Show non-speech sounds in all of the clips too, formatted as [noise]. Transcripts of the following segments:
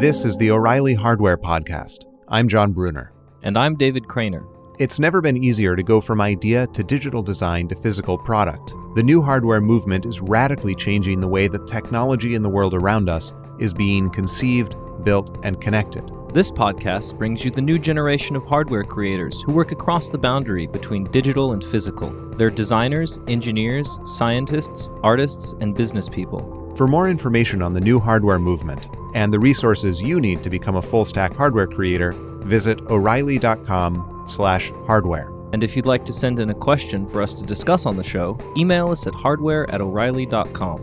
This is the O'Reilly Hardware Podcast. I'm Jon Bruner. And I'm David Cranor. It's never been easier to go from idea to digital design to physical product. The new hardware movement is radically changing the way that technology in the world around us is being conceived, built, and connected. This podcast brings you the new generation of hardware creators who work across the boundary between digital and physical. They're designers, engineers, scientists, artists, and business people. For more information on the new hardware movement and the resources you need to become a full-stack hardware creator, visit o'reilly.com/hardware. And if you'd like to send in a question for us to discuss on the show, email us at hardware at o'reilly.com.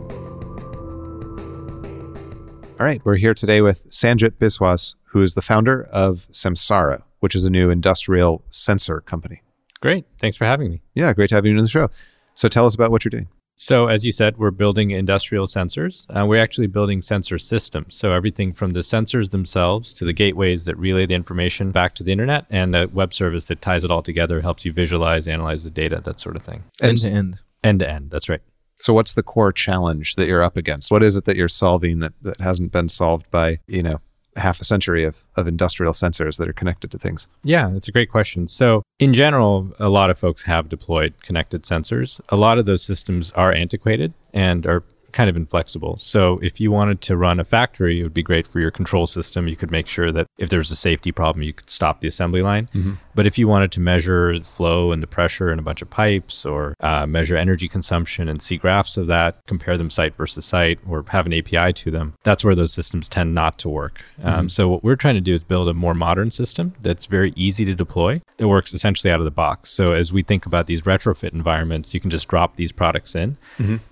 All right, we're here today with Sanjit Biswas, who is the founder of Samsara, which is a new industrial sensor company. Great. Thanks for having me. Yeah, great to have you on the show. So tell us about what you're doing. So, as you said, we're building industrial sensors. Uh, we're actually building sensor systems. So, everything from the sensors themselves to the gateways that relay the information back to the internet and the web service that ties it all together, helps you visualize, analyze the data, that sort of thing. End to end. End to end. That's right. So, what's the core challenge that you're up against? What is it that you're solving that, that hasn't been solved by, you know, half a century of, of industrial sensors that are connected to things? Yeah, that's a great question. So, in general, a lot of folks have deployed connected sensors. A lot of those systems are antiquated and are kind of inflexible. So if you wanted to run a factory, it would be great for your control system. You could make sure that if there's a safety problem, you could stop the assembly line. Mm-hmm. But if you wanted to measure the flow and the pressure in a bunch of pipes or uh, measure energy consumption and see graphs of that, compare them site versus site, or have an API to them, that's where those systems tend not to work. Um, so what we're trying to do is build a more modern system that's very easy to deploy that works essentially out of the box. So as we think about these retrofit environments, you can just drop these products in,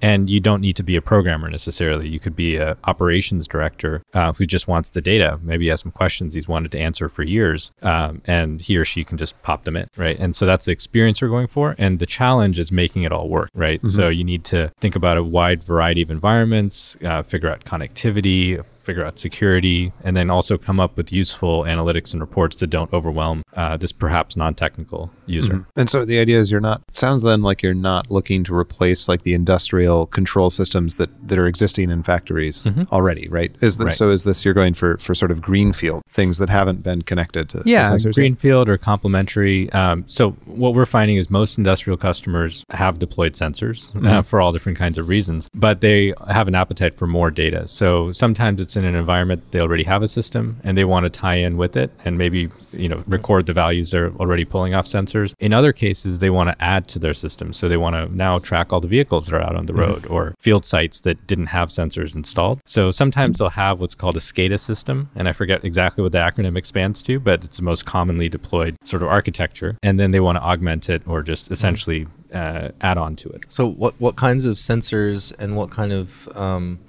and you don't need to be a programmer necessarily. You could be an operations director uh, who just wants the data. Maybe he has some questions he's wanted to answer for years, um, and he or she can just pop them in, right? And so that's the experience we're going for. And the challenge is making it all work, right? So you need to think about a wide variety of environments, uh, figure out connectivity, figure out security, and then also come up with useful analytics and reports that don't overwhelm uh, this perhaps non-technical user. And so the idea is you're not, sounds then like you're not looking to replace like the industrial control systems that, that are existing in factories already, right? Is this, Right. so is this, you're going for, for sort of greenfield things that haven't been connected to, to yeah, yet? greenfield or complementary. Um, so what we're finding is most industrial customers have deployed sensors uh, for all different kinds of reasons, but they have an appetite for more data. So sometimes it's in an environment they already have a system and they want to tie in with it and maybe you know record the values they're already pulling off sensors. In other cases, they want to add to their system, so they want to now track all the vehicles that are out on the road or field sites that didn't have sensors installed. So sometimes they'll have what's called a SCADA system, and I forget exactly what the acronym expands to, but it's the most commonly deployed sort of architecture. And then they want to augment it or just essentially uh, add on to it. So, what, what kinds of sensors and what kind of um,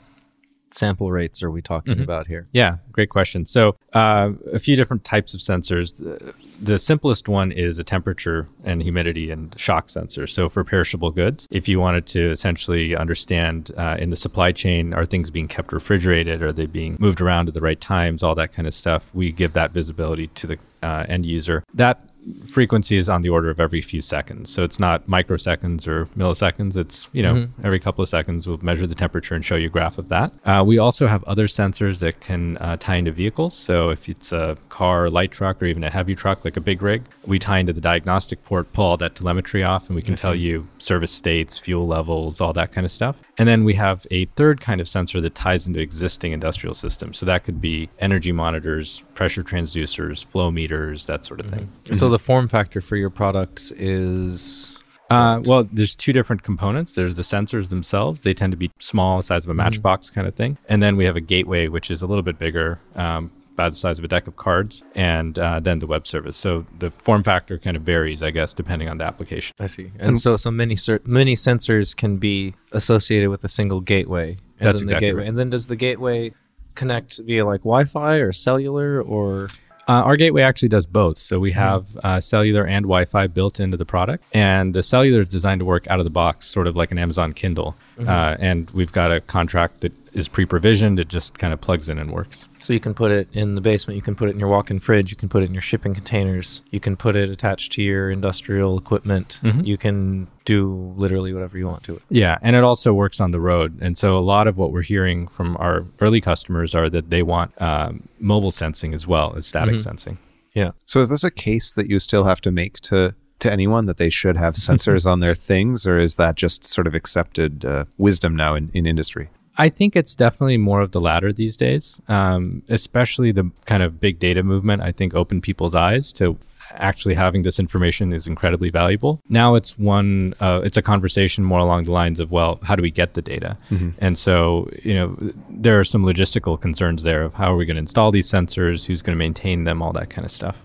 sample rates are we talking about here? Yeah, great question. So, uh, a few different types of sensors. The, the simplest one is a temperature and humidity and shock sensor. So, for perishable goods, if you wanted to essentially understand uh, in the supply chain, are things being kept refrigerated? Are they being moved around at the right times? All that kind of stuff. We give that visibility to the uh, end user. That frequency is on the order of every few seconds. So it's not microseconds or milliseconds. It's, you know, every couple of seconds we'll measure the temperature and show you a graph of that. Uh, we also have other sensors that can uh, tie into vehicles. So if it's a car, light truck, or even a heavy truck like a big rig, we tie into the diagnostic port, pull all that telemetry off, and we can tell you service states, fuel levels, all that kind of stuff. And then we have a third kind of sensor that ties into existing industrial systems. So that could be energy monitors, pressure transducers, flow meters, that sort of thing. So, the form factor for your products is. Uh, well, there's two different components. There's the sensors themselves. They tend to be small, size of a matchbox kind of thing. And then we have a gateway, which is a little bit bigger, um, about the size of a deck of cards, and uh, then the web service. So the form factor kind of varies, I guess, depending on the application. I see. And so, so many cer- many sensors can be associated with a single gateway. And That's then the exactly gateway. right. And then does the gateway connect via like Wi-Fi or cellular or? Uh, our gateway actually does both. So we have uh, cellular and Wi Fi built into the product. And the cellular is designed to work out of the box, sort of like an Amazon Kindle. Uh, and we've got a contract that is pre-provisioned. It just kind of plugs in and works. So you can put it in the basement, you can put it in your walk-in fridge, you can put it in your shipping containers, you can put it attached to your industrial equipment. Mhm. You can do literally whatever you want to it. Yeah, and it also works on the road. And so a lot of what we're hearing from our early customers are that they want um, mobile sensing as well as static Mhm. sensing. Yeah. So is this a case that you still have to make to to anyone that they should have [laughs] sensors on their things, or is that just sort of accepted uh, wisdom now in, in industry? I think it's definitely more of the latter these days, um, especially the kind of big data movement. I think opened people's eyes to actually having this information is incredibly valuable. Now it's one, uh, it's a conversation more along the lines of, well, how do we get the data? And so, you know, there are some logistical concerns there of how are we going to install these sensors, who's going to maintain them, all that kind of stuff.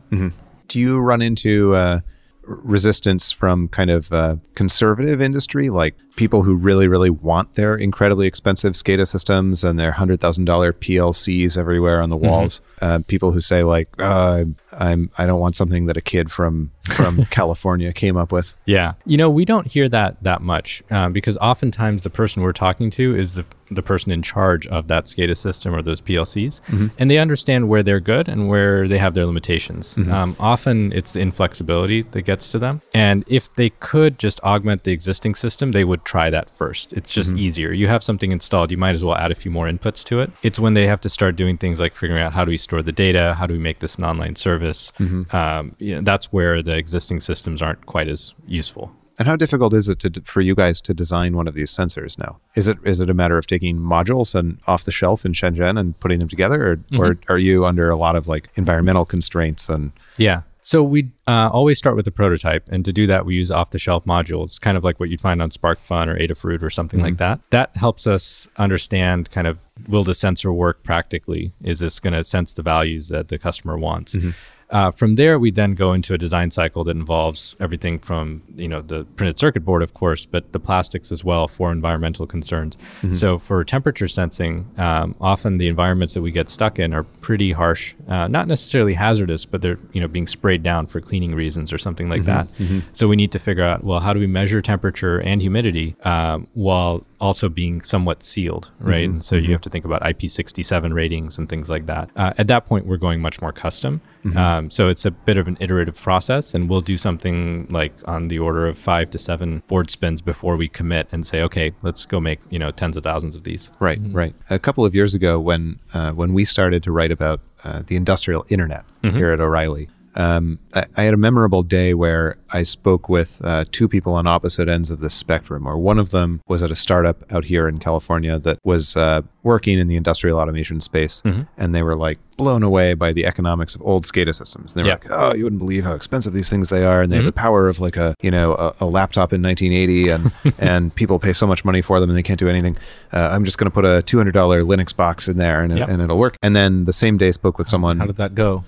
Do you run into uh, resistance from kind of uh, conservative industry, like people who really, really want their incredibly expensive SCADA systems and their hundred thousand dollar PLCs everywhere on the walls? Uh, people who say like, uh, "I'm I don't want something that a kid from from [laughs] California came up with." Yeah, you know, we don't hear that that much um, because oftentimes the person we're talking to is the the person in charge of that SCADA system or those PLCs, and they understand where they're good and where they have their limitations. Um, often it's the inflexibility that gets to them, and if they could just augment the existing system, they would try that first. It's just easier. You have something installed, you might as well add a few more inputs to it. It's when they have to start doing things like figuring out how do we store the data, how do we make this an online service. Um, you know, that's where the existing systems aren't quite as useful. And how difficult is it to, for you guys to design one of these sensors now? Is it is it a matter of taking modules and off the shelf in Shenzhen and putting them together, or, mm-hmm. or are you under a lot of like environmental constraints and Yeah. So we uh, always start with a prototype, and to do that, we use off-the-shelf modules, kind of like what you'd find on SparkFun or Adafruit or something like mm-hmm. that. That helps us understand kind of will the sensor work practically? Is this going to sense the values that the customer wants? Mm-hmm. Uh, from there, we then go into a design cycle that involves everything from you know the printed circuit board, of course, but the plastics as well for environmental concerns. So for temperature sensing, um, often the environments that we get stuck in are pretty harsh, uh, not necessarily hazardous, but they're you know being sprayed down for cleaning reasons or something like that. So we need to figure out well how do we measure temperature and humidity um, while also being somewhat sealed, right? And so you have to think about IP67 ratings and things like that. Uh, at that point, we're going much more custom. Um, so it's a bit of an iterative process, and we'll do something like on the order of five to seven board spins before we commit and say, okay, let's go make you know tens of thousands of these. right, right? A couple of years ago, when uh, when we started to write about uh, the industrial internet here at O'Reilly. Um, I, I had a memorable day where I spoke with uh, two people on opposite ends of the spectrum. Or one of them was at a startup out here in California that was uh, working in the industrial automation space, and they were like blown away by the economics of old SCADA systems. And they were Yeah. like, "Oh, you wouldn't believe how expensive these things they are, and they have the power of like a you know a, a laptop in 1980, and [laughs] and people pay so much money for them, and they can't do anything. Uh, I'm just going to put a $200 Linux box in there, and Yep. and it'll work." And then the same day, spoke with someone. How did that go?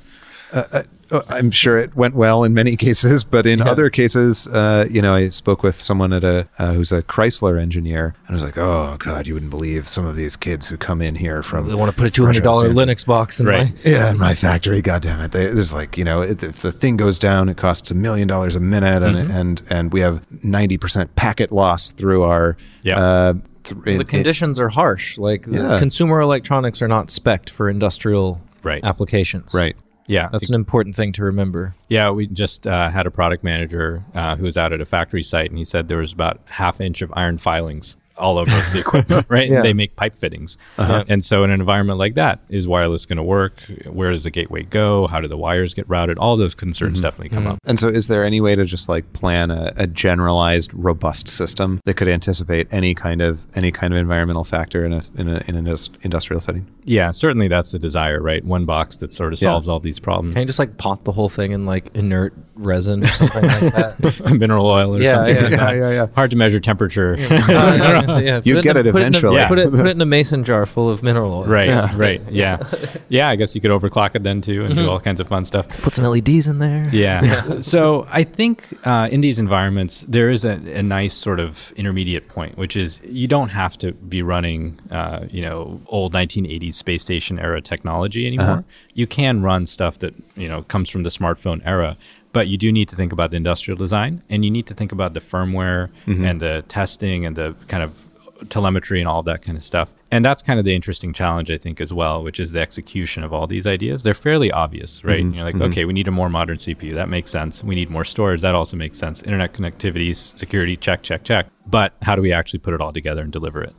Uh, I'm sure it went well in many [laughs] cases, but in Yeah. other cases, uh, you know, I spoke with someone at a uh, who's a Chrysler engineer, and I was like, "Oh God, you wouldn't believe some of these kids who come in here from They want to put a two fresh hundred out of dollar Stanford. Linux box in Right. my Yeah, in my factory, God damn it! They, there's like you know, it, if the thing goes down, it costs a million dollars a minute, and Mm-hmm. and and we have ninety percent packet loss through our Yeah. Uh, th- the it- conditions are harsh. Like the Yeah. consumer electronics are not spec'd for industrial Right. applications. right. Yeah. That's an important thing to remember. Yeah, we just uh, had a product manager uh, who was out at a factory site, and he said there was about half inch of iron filings all over the [laughs] equipment. Right? Yeah. They make pipe fittings, uh-huh. and so in an environment like that, is wireless going to work? Where does the gateway go? How do the wires get routed? All those concerns mm-hmm. definitely come mm-hmm. up. And so, is there any way to just like plan a, a generalized, robust system that could anticipate any kind of any kind of environmental factor in a in, a, in an industrial setting? Yeah, certainly that's the desire, right? One box that sort of Yeah. solves all these problems. Can you just like pot the whole thing in like inert resin or something like that? [laughs] Mineral oil or Yeah, something. yeah. like that. Yeah, yeah, yeah. Hard to measure temperature. [laughs] Uh, Uh, yeah, You put get in it a- put in a- eventually. Put it, put it in a [laughs] mason jar full of mineral oil. Right, Yeah. right, yeah, yeah. I guess you could overclock it then too, and do all kinds of fun stuff. Put some LEDs in there. [laughs] Yeah. so I think uh, in these environments, there is a, a nice sort of intermediate point, which is you don't have to be running, uh, you know, old 1980s space station era technology anymore. You can run stuff that you know comes from the smartphone era. But you do need to think about the industrial design, and you need to think about the firmware and the testing and the kind of telemetry and all that kind of stuff. And that's kind of the interesting challenge, I think, as well, which is the execution of all these ideas. They're fairly obvious, right? Mhm, You're like, mhm. okay, we need a more modern CPU. That makes sense. We need more storage. That also makes sense. Internet connectivity, security, check, check, check. But how do we actually put it all together and deliver it?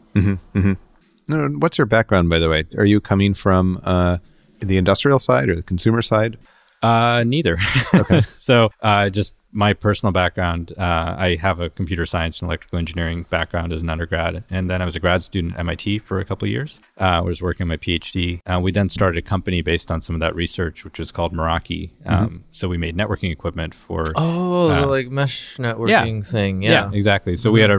No, what's your background, by the way? Are you coming from uh, the industrial side or the consumer side? Uh, neither. [laughs] so, uh, just my personal background, uh, I have a computer science and electrical engineering background as an undergrad, and then I was a grad student at MIT for a couple of years. Uh, I was working on my PhD. Uh, we then started a company based on some of that research, which was called Meraki. Um, So we made networking equipment for. Oh, Uh, like mesh networking thing. Yeah. yeah, exactly. So we had a,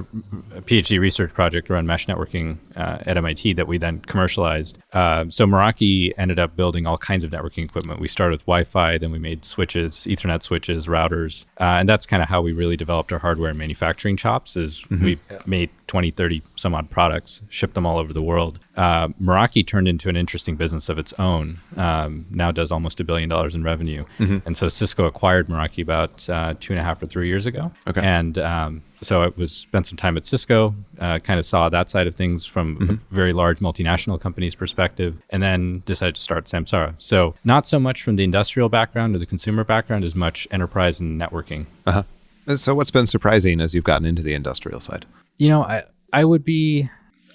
a PhD research project around mesh networking uh, at MIT that we then commercialized. Uh, so Meraki ended up building all kinds of networking equipment. We started with Wi-Fi, then we made switches, Ethernet switches, routers, uh, and that's kind of how we really developed our hardware and manufacturing chops. Is we made 20, 30 some odd products, shipped them all over the world. Uh, Meraki turned into an interesting business of its own. Um, now does almost a billion dollars in revenue, and so Cisco acquired Meraki about uh, two and a half or three years ago. Okay. And um, so I was spent some time at Cisco, uh, kind of saw that side of things from a very large multinational company's perspective, and then decided to start Samsara. So not so much from the industrial background or the consumer background as much enterprise and networking. Uh-huh. So, what's been surprising as you've gotten into the industrial side? You know, I I would be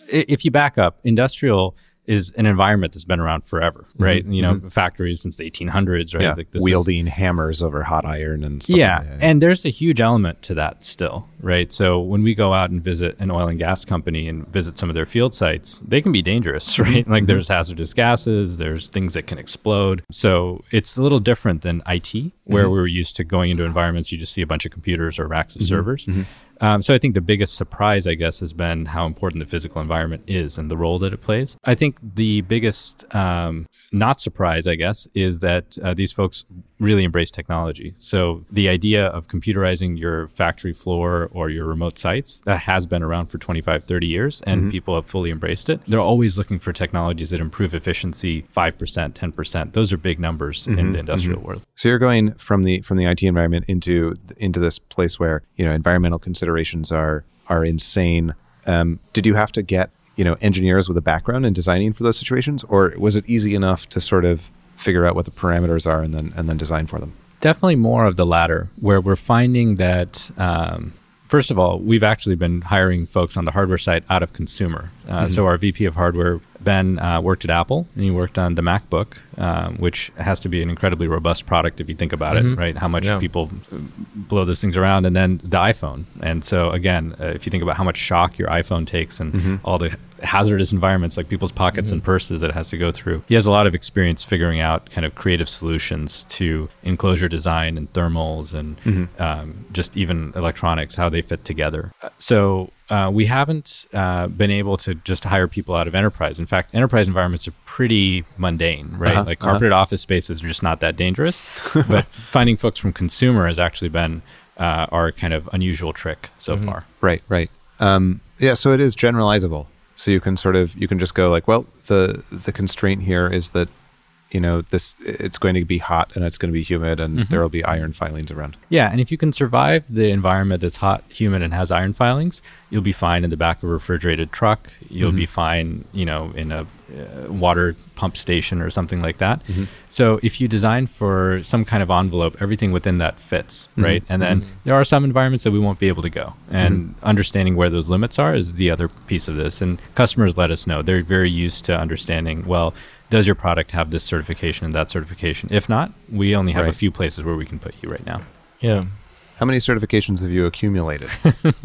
if you back up, industrial is an environment that's been around forever, mm-hmm. right? You know, mm-hmm. factories since the 1800s, right? Yeah, Like, this is- wielding hammers over hot iron and stuff. yeah, like and there's a huge element to that still, right? So when we go out and visit an oil and gas company and visit some of their field sites, they can be dangerous, [laughs] right? Mm-hmm. Like there's hazardous gases, there's things that can explode. So it's a little different than IT, where we're used to going into environments you just see a bunch of computers or racks of servers. Um, so I think the biggest surprise, I guess, has been how important the physical environment is and the role that it plays. I think the biggest um, not surprise, I guess, is that uh, these folks really embrace technology. So the idea of computerizing your factory floor or your remote sites that has been around for 25, 30 years, and people have fully embraced it. They're always looking for technologies that improve efficiency 5%, 10%. Those are big numbers in the industrial world. So you're going from the from the IT environment into into this place where you know environmental considerations are are insane. Um, did you have to get you know engineers with a background in designing for those situations, or was it easy enough to sort of figure out what the parameters are and then and then design for them? Definitely more of the latter, where we're finding that, um, first of all, we've actually been hiring folks on the hardware side out of consumer. Uh, So our VP of hardware, Ben, uh, worked at Apple and he worked on the MacBook, um, which has to be an incredibly robust product if you think about it, right? How much Yeah. people uh, blow those things around, and then the iPhone. And so, again, uh, if you think about how much shock your iPhone takes and all the hazardous environments like people's pockets and purses that it has to go through. He has a lot of experience figuring out kind of creative solutions to enclosure design and thermals and um, just even electronics, how they fit together. Uh, So uh, we haven't uh, been able to just hire people out of enterprise. In fact, enterprise environments are pretty mundane, right? Uh-huh, like carpeted office spaces are just not that dangerous. [laughs] but finding folks from consumer has actually been uh, our kind of unusual trick so far. Right, right. Um, yeah, so it is generalizable. So you can sort of you can just go like, well, the the constraint here is that you know this it's going to be hot and it's going to be humid and mm-hmm. there will be iron filings around. Yeah, and if you can survive the environment that's hot, humid, and has iron filings, you'll be fine in the back of a refrigerated truck. You'll mm-hmm. be fine, you know, in a uh, water pump station or something like that. So if you design for some kind of envelope, everything within that fits, mm-hmm. right? And then mm-hmm. there are some environments that we won't be able to go, mm-hmm. and understanding where those limits are is the other piece of this. And customers let us know they're very used to understanding. Well, does your product have this certification and that certification? If not, we only have a few places where we can put you right now. Yeah. How many certifications have you accumulated? [laughs]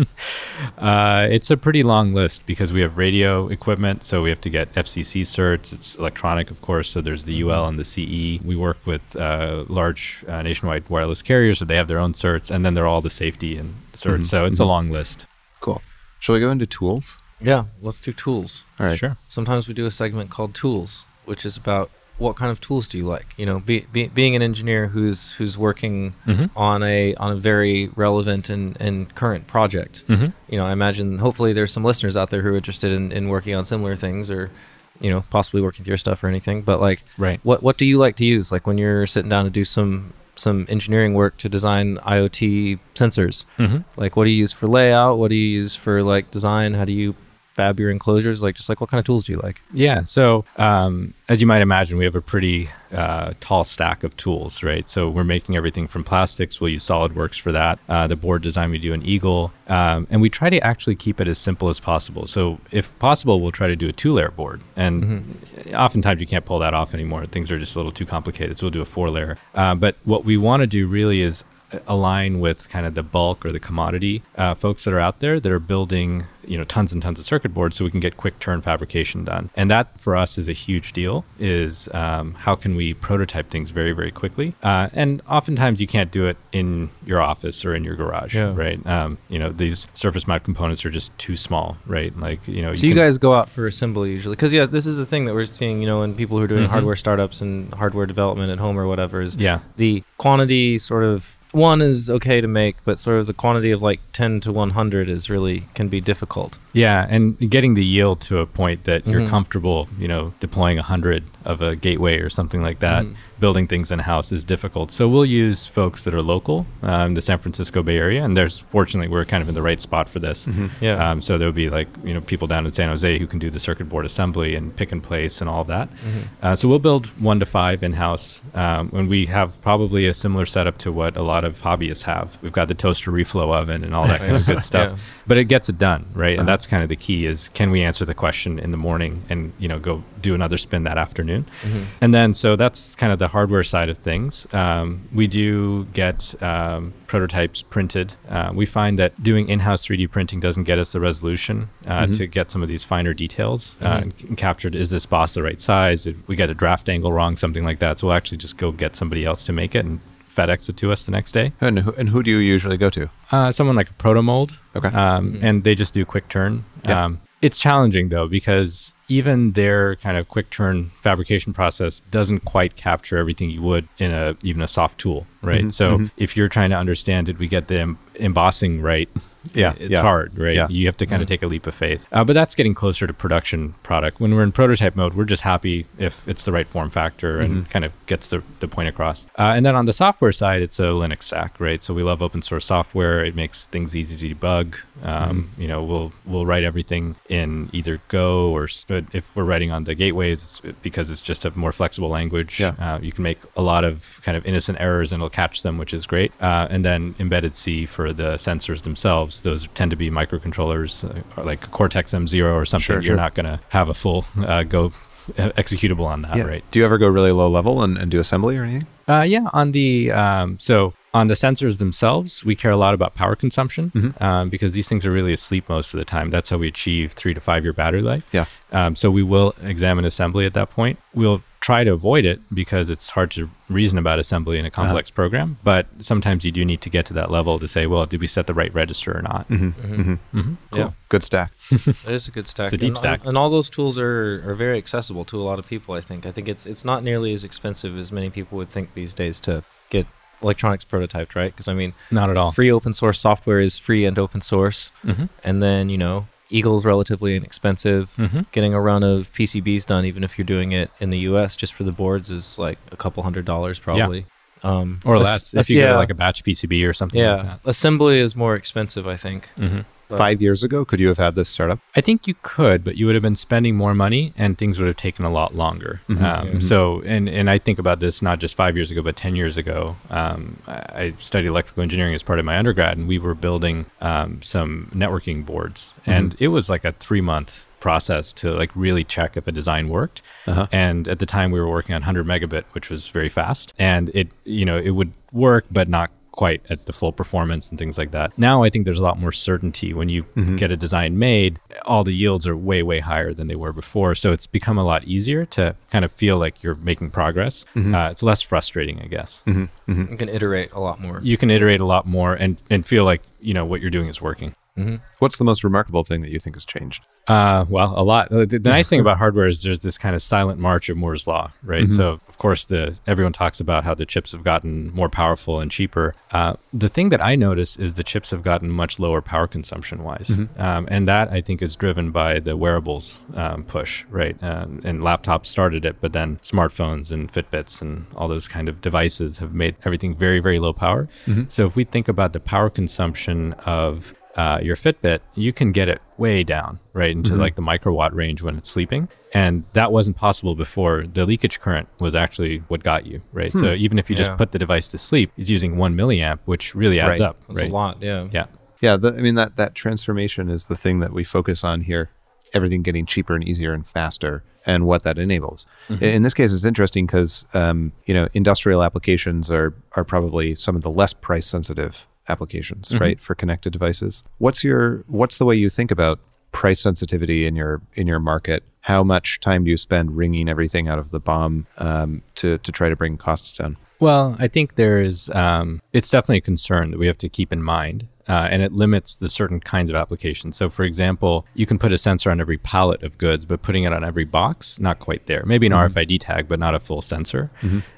Uh, it's a pretty long list because we have radio equipment, so we have to get FCC certs. It's electronic, of course, so there's the UL and the CE. We work with uh, large uh, nationwide wireless carriers, so they have their own certs, and then they're all the safety and certs. So it's a long list. cool. Shall we go into tools? Yeah. Let's do tools. All right. Sure. Sometimes we do a segment called tools, which is about what kind of tools do you like? You know, be, be, being an engineer who's who's working Mhm. on a on a very relevant and, and current project. Mhm. You know, I imagine hopefully there's some listeners out there who are interested in, in working on similar things or, you know, possibly working with your stuff or anything. But like Right. what what do you like to use? Like when you're sitting down to do some some engineering work to design IoT sensors. Mhm. Like what do you use for layout? What do you use for like design? How do you fab your enclosures? Like, just like what kind of tools do you like? Yeah. So, um, as you might imagine, we have a pretty uh, tall stack of tools, right? So, we're making everything from plastics. We'll use SolidWorks for that. Uh, the board design we do in Eagle. Um, and we try to actually keep it as simple as possible. So, if possible, we'll try to do a two layer board. And mm-hmm. oftentimes you can't pull that off anymore. Things are just a little too complicated. So, we'll do a four layer. Uh, but what we want to do really is align with kind of the bulk or the commodity uh, folks that are out there that are building you know tons and tons of circuit boards so we can get quick turn fabrication done. And that for us is a huge deal is um, how can we prototype things very very quickly? Uh, and oftentimes you can't do it in your office or in your garage yeah. right? Um, you know these surface mount components are just too small right? Like you know so you, you guys go out for assembly usually because yes this is the thing that we're seeing you know in people who are doing mm-hmm. hardware startups and hardware development at home or whatever is yeah. the quantity sort of one is okay to make, but sort of the quantity of like 10 to 100 is really can be difficult. Yeah, and getting the yield to a point that mm-hmm. you're comfortable, you know, deploying 100 of a gateway or something like that, mm-hmm. building things in house is difficult. So we'll use folks that are local, um, the San Francisco Bay Area, and there's fortunately we're kind of in the right spot for this. Mm-hmm. Yeah. Um, so there'll be like you know people down in San Jose who can do the circuit board assembly and pick and place and all that. Mm-hmm. Uh, so we'll build one to five in house, um, and we have probably a similar setup to what a lot of hobbyists have. We've got the toaster reflow oven and all that kind of good [laughs] stuff, yeah. but it gets it done right, uh-huh. and that's kind of the key: is can we answer the question in the morning and you know go do another spin that afternoon. Mm-hmm. And then, so that's kind of the hardware side of things. Um, we do get um, prototypes printed. Uh, we find that doing in house 3D printing doesn't get us the resolution uh, mm-hmm. to get some of these finer details uh, mm-hmm. and captured. Is this boss the right size? If we get a draft angle wrong, something like that. So we'll actually just go get somebody else to make it and FedEx it to us the next day. And who, and who do you usually go to? Uh, someone like a Protomold. Okay. Um, mm-hmm. And they just do quick turn. Yeah. Um, it's challenging though because even their kind of quick turn fabrication process doesn't quite capture everything you would in a even a soft tool, right? Mm-hmm, so mm-hmm. if you're trying to understand, did we get the em- embossing right? Yeah, it's yeah. hard, right? Yeah. You have to kind of mm-hmm. take a leap of faith. Uh, but that's getting closer to production product. When we're in prototype mode, we're just happy if it's the right form factor and mm-hmm. kind of gets the, the point across. Uh, and then on the software side, it's a Linux stack, right? So we love open source software. It makes things easy to debug. Um. You know, we'll we'll write everything in either Go or if we're writing on the gateways because it's just a more flexible language. Yeah. Uh, you can make a lot of kind of innocent errors and it'll catch them, which is great. Uh, and then embedded C for the sensors themselves. Those tend to be microcontrollers, uh, like Cortex M0 or something. Sure, You're sure. not going to have a full uh, Go executable on that, yeah. right? Do you ever go really low level and, and do assembly or anything? Uh, yeah, on the um, so on the sensors themselves, we care a lot about power consumption mm-hmm. um, because these things are really asleep most of the time. That's how we achieve three to five year battery life. Yeah. Um, so we will examine assembly at that point. We'll try to avoid it because it's hard to reason about assembly in a complex uh-huh. program. But sometimes you do need to get to that level to say, well, did we set the right register or not? Mm-hmm. Mm-hmm. mm-hmm. mm-hmm. Cool. Yeah. Good stack. [laughs] it is a good stack. It's a deep and, stack. And all those tools are, are very accessible to a lot of people, I think. I think it's it's not nearly as expensive as many people would think these days to get electronics prototyped, right? Because I mean, not at all. Free open source software is free and open source, mm-hmm. and then you know, Eagle's relatively inexpensive. Mm-hmm. Getting a run of PCBs done, even if you're doing it in the U.S. just for the boards, is like a couple hundred dollars probably. Yeah. Um, or less if you yeah. get like a batch PCB or something. Yeah, like assembly is more expensive, I think. Mm-hmm. Five years ago, could you have had this startup? I think you could, but you would have been spending more money, and things would have taken a lot longer. Mm-hmm. Um, mm-hmm. So, and and I think about this not just five years ago, but ten years ago. Um, I studied electrical engineering as part of my undergrad, and we were building um, some networking boards, mm-hmm. and it was like a three month process to like really check if a design worked. Uh-huh. And at the time we were working on 100 megabit, which was very fast, and it you know it would work but not quite at the full performance and things like that. Now I think there's a lot more certainty when you mm-hmm. get a design made. All the yields are way way higher than they were before, so it's become a lot easier to kind of feel like you're making progress. Mm-hmm. Uh, it's less frustrating, I guess. Mm-hmm. mm-hmm. You can iterate a lot more. You can iterate a lot more and and feel like you know what you're doing is working. Mm-hmm. What's the most remarkable thing that you think has changed? Uh, well, a lot. The, the nice thing about hardware is there's this kind of silent march of Moore's law, right? Mm-hmm. So, of course, the everyone talks about how the chips have gotten more powerful and cheaper. Uh, the thing that I notice is the chips have gotten much lower power consumption wise, mm-hmm. um, and that I think is driven by the wearables um, push, right? Um, and laptops started it, but then smartphones and Fitbits and all those kind of devices have made everything very, very low power. Mm-hmm. So, if we think about the power consumption of uh, your Fitbit, you can get it way down, right into Mm-hmm. like the microwatt range when it's sleeping. And that wasn't possible before. The leakage current was actually what got you, right? Hmm. So even if you just put the device to sleep, it's using one milliamp, which really adds Right. up, That's right? a lot. Yeah. Yeah. Yeah, the, I mean that that transformation is the thing that we focus on here. Everything getting cheaper and easier and faster, and what that enables. Mm-hmm. In this case, it's interesting because um, you know industrial applications are are probably some of the less price sensitive applications, Mm-hmm. right, for connected devices. What's your what's the way you think about price sensitivity in your in your market? How much time do you spend wringing everything out of the BOM um, to to try to bring costs down? Well, I think there is, um, it's definitely a concern that we have to keep in mind. Uh, and it limits the certain kinds of applications. So, for example, you can put a sensor on every pallet of goods, but putting it on every box, not quite there. Maybe an RFID tag, but not a full sensor.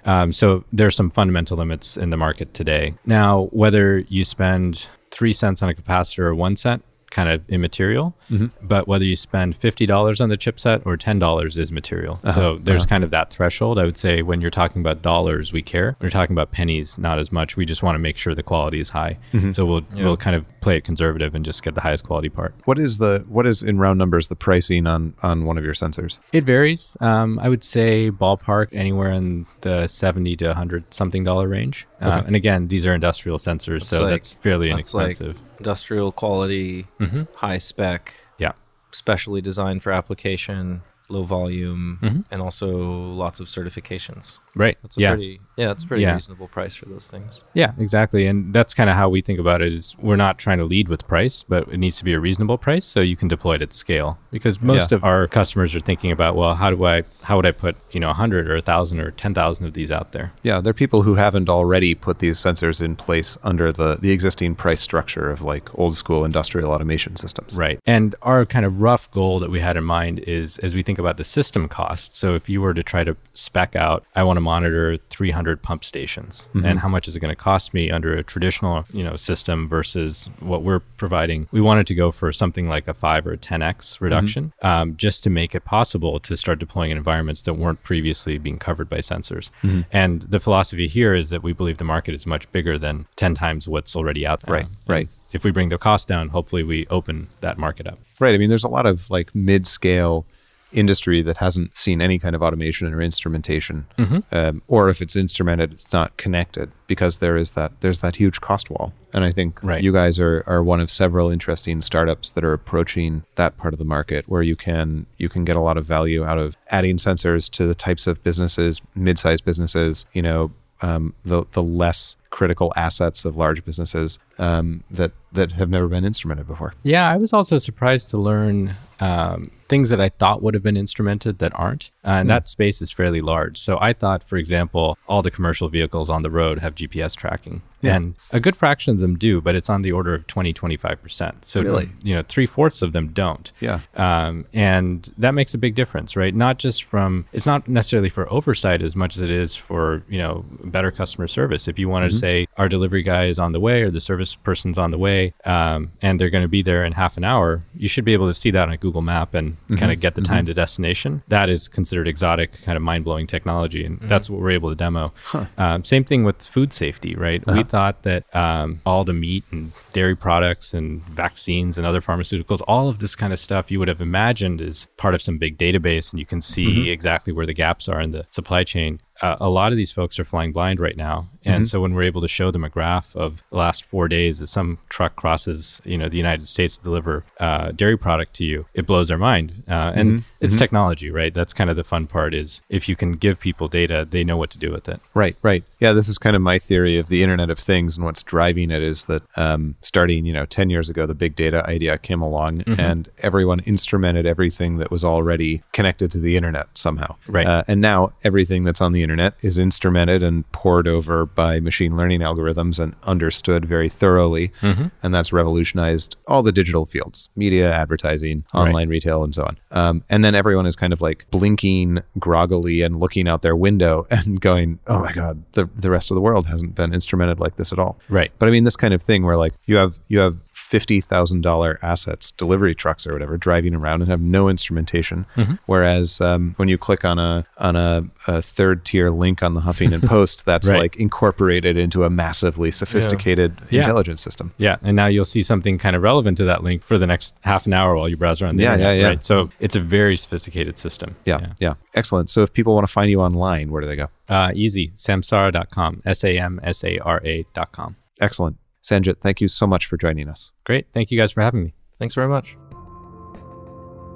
Um, so, there are some fundamental limits in the market today. Now, whether you spend three cents on a capacitor or one cent, kind of immaterial. Mm-hmm. But whether you spend $50 on the chipset or $10 is material. Uh-huh. So there's uh-huh. kind of that threshold. I would say when you're talking about dollars, we care. When you're talking about pennies, not as much. We just want to make sure the quality is high. Mm-hmm. So we'll, we'll kind of play it conservative and just get the highest quality part. What is the what is in round numbers the pricing on on one of your sensors? It varies. Um, I would say ballpark anywhere in the 70 to 100 something dollar range. Uh, and again, these are industrial sensors, so like- that's fairly That's like inexpensive. industrial quality, Mm-hmm. high spec, yeah. specially designed for application, low volume, Mm-hmm. and also lots of certifications. Right. That's a yeah. pretty yeah, that's a pretty Yeah. reasonable price for those things. Yeah, exactly. And that's kind of how we think about it is we're not trying to lead with price, but it needs to be a reasonable price so you can deploy it at scale. Because most Yeah. of our customers are thinking about, well, how do I how would I put, you know, 100 or 1000 or 10,000 of these out there? Yeah, there are people who haven't already put these sensors in place under the, the existing price structure of like old school industrial automation systems. Right. And our kind of rough goal that we had in mind is as we think about the system cost. So if you were to try to spec out, I want to monitor 300 pump stations mm-hmm. and how much is it going to cost me under a traditional, you know, system versus what we're providing. We wanted to go for something like a 5 or a 10x mm-hmm. reduction um, just to make it possible to start deploying in environments that weren't previously being covered by sensors. Mm-hmm. And the philosophy here is that we believe the market is much bigger than 10 times what's already out there. Right, um, right. If we bring the cost down, hopefully we open that market up. Right. I mean, there's a lot of like mid scale industry that hasn't seen any kind of automation or instrumentation. Um, or if it's instrumented, it's not connected because there is that there's that huge cost wall. And I think Right. you guys are, are one of several interesting startups that are approaching that part of the market where you can you can get a lot of value out of adding sensors to the types of businesses, mid-sized businesses, you know, um, the the less critical assets of large businesses um, that that have never been instrumented before. Yeah, I was also surprised to learn um, things that I thought would have been instrumented that aren't. Uh, and that space is fairly large. So I thought, for example, all the commercial vehicles on the road have GPS tracking. Yeah. And a good fraction of them do, but it's on the order of 20, 25%. So, Really? you know, three fourths of them don't. Yeah. Um, and that makes a big difference, right? Not just from, it's not necessarily for oversight as much as it is for, you know, better customer service. If you wanted to say our delivery guy is on the way or the service person's on the way um, and they're going to be there in half an hour, you should be able to see that on a Google map and kind of get the time to destination. That is considered exotic, kind of mind blowing technology. And that's what we're able to demo. Um, same thing with food safety, right? We thought that um, all the meat and dairy products and vaccines and other pharmaceuticals, all of this kind of stuff you would have imagined is part of some big database and you can see exactly where the gaps are in the supply chain. Uh, a lot of these folks are flying blind right now. And so when we're able to show them a graph of the last four days as some truck crosses, you know, the United States to deliver uh, dairy product to you, it blows their mind. Uh, and it's technology, right? That's kind of the fun part is if you can give people data, they know what to do with it. Right, right. Yeah, this is kind of my theory of the Internet of Things, and what's driving it is that um, starting, you know, ten years ago, the big data idea came along, Mm-hmm. and everyone instrumented everything that was already connected to the Internet somehow. Right. Uh, and now everything that's on the Internet is instrumented and pored over by machine learning algorithms and understood very thoroughly, Mm-hmm. and that's revolutionized all the digital fields: media, advertising, online retail, and so on. Um, and then everyone is kind of like blinking groggily and looking out their window [laughs] and going, "Oh my god, the the rest of the world hasn't been instrumented like this at all. Right. But I mean, this kind of thing where like you have you have $50,000 assets, delivery trucks or whatever, driving around and have no instrumentation. Mm-hmm. Whereas um, when you click on a on a, a third tier link on the Huffington [laughs] Post, that's Right. like incorporated into a massively sophisticated Yeah. intelligence system. Yeah, and now you'll see something kind of relevant to that link for the next half an hour while you browse around the Yeah, internet, yeah, yeah. right? So it's a very sophisticated system. Yeah, yeah, Excellent. So if people want to find you online, where do they go? Uh, easy, samsara.com, S-A-M-S-A-R-A.com. Excellent. Sanjit, thank you so much for joining us. Great. Thank you guys for having me. Thanks very much.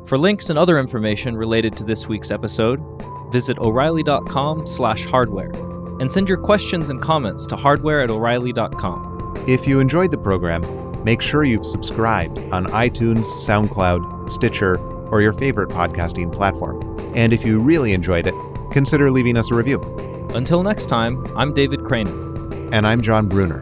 For links and other information related to this week's episode, visit o'reilly.com slash hardware and send your questions and comments to hardware at o'reilly.com. If you enjoyed the program, make sure you've subscribed on iTunes, SoundCloud, Stitcher, or your favorite podcasting platform. And if you really enjoyed it, consider leaving us a review. Until next time, I'm David Cranor. And I'm Jon Bruner.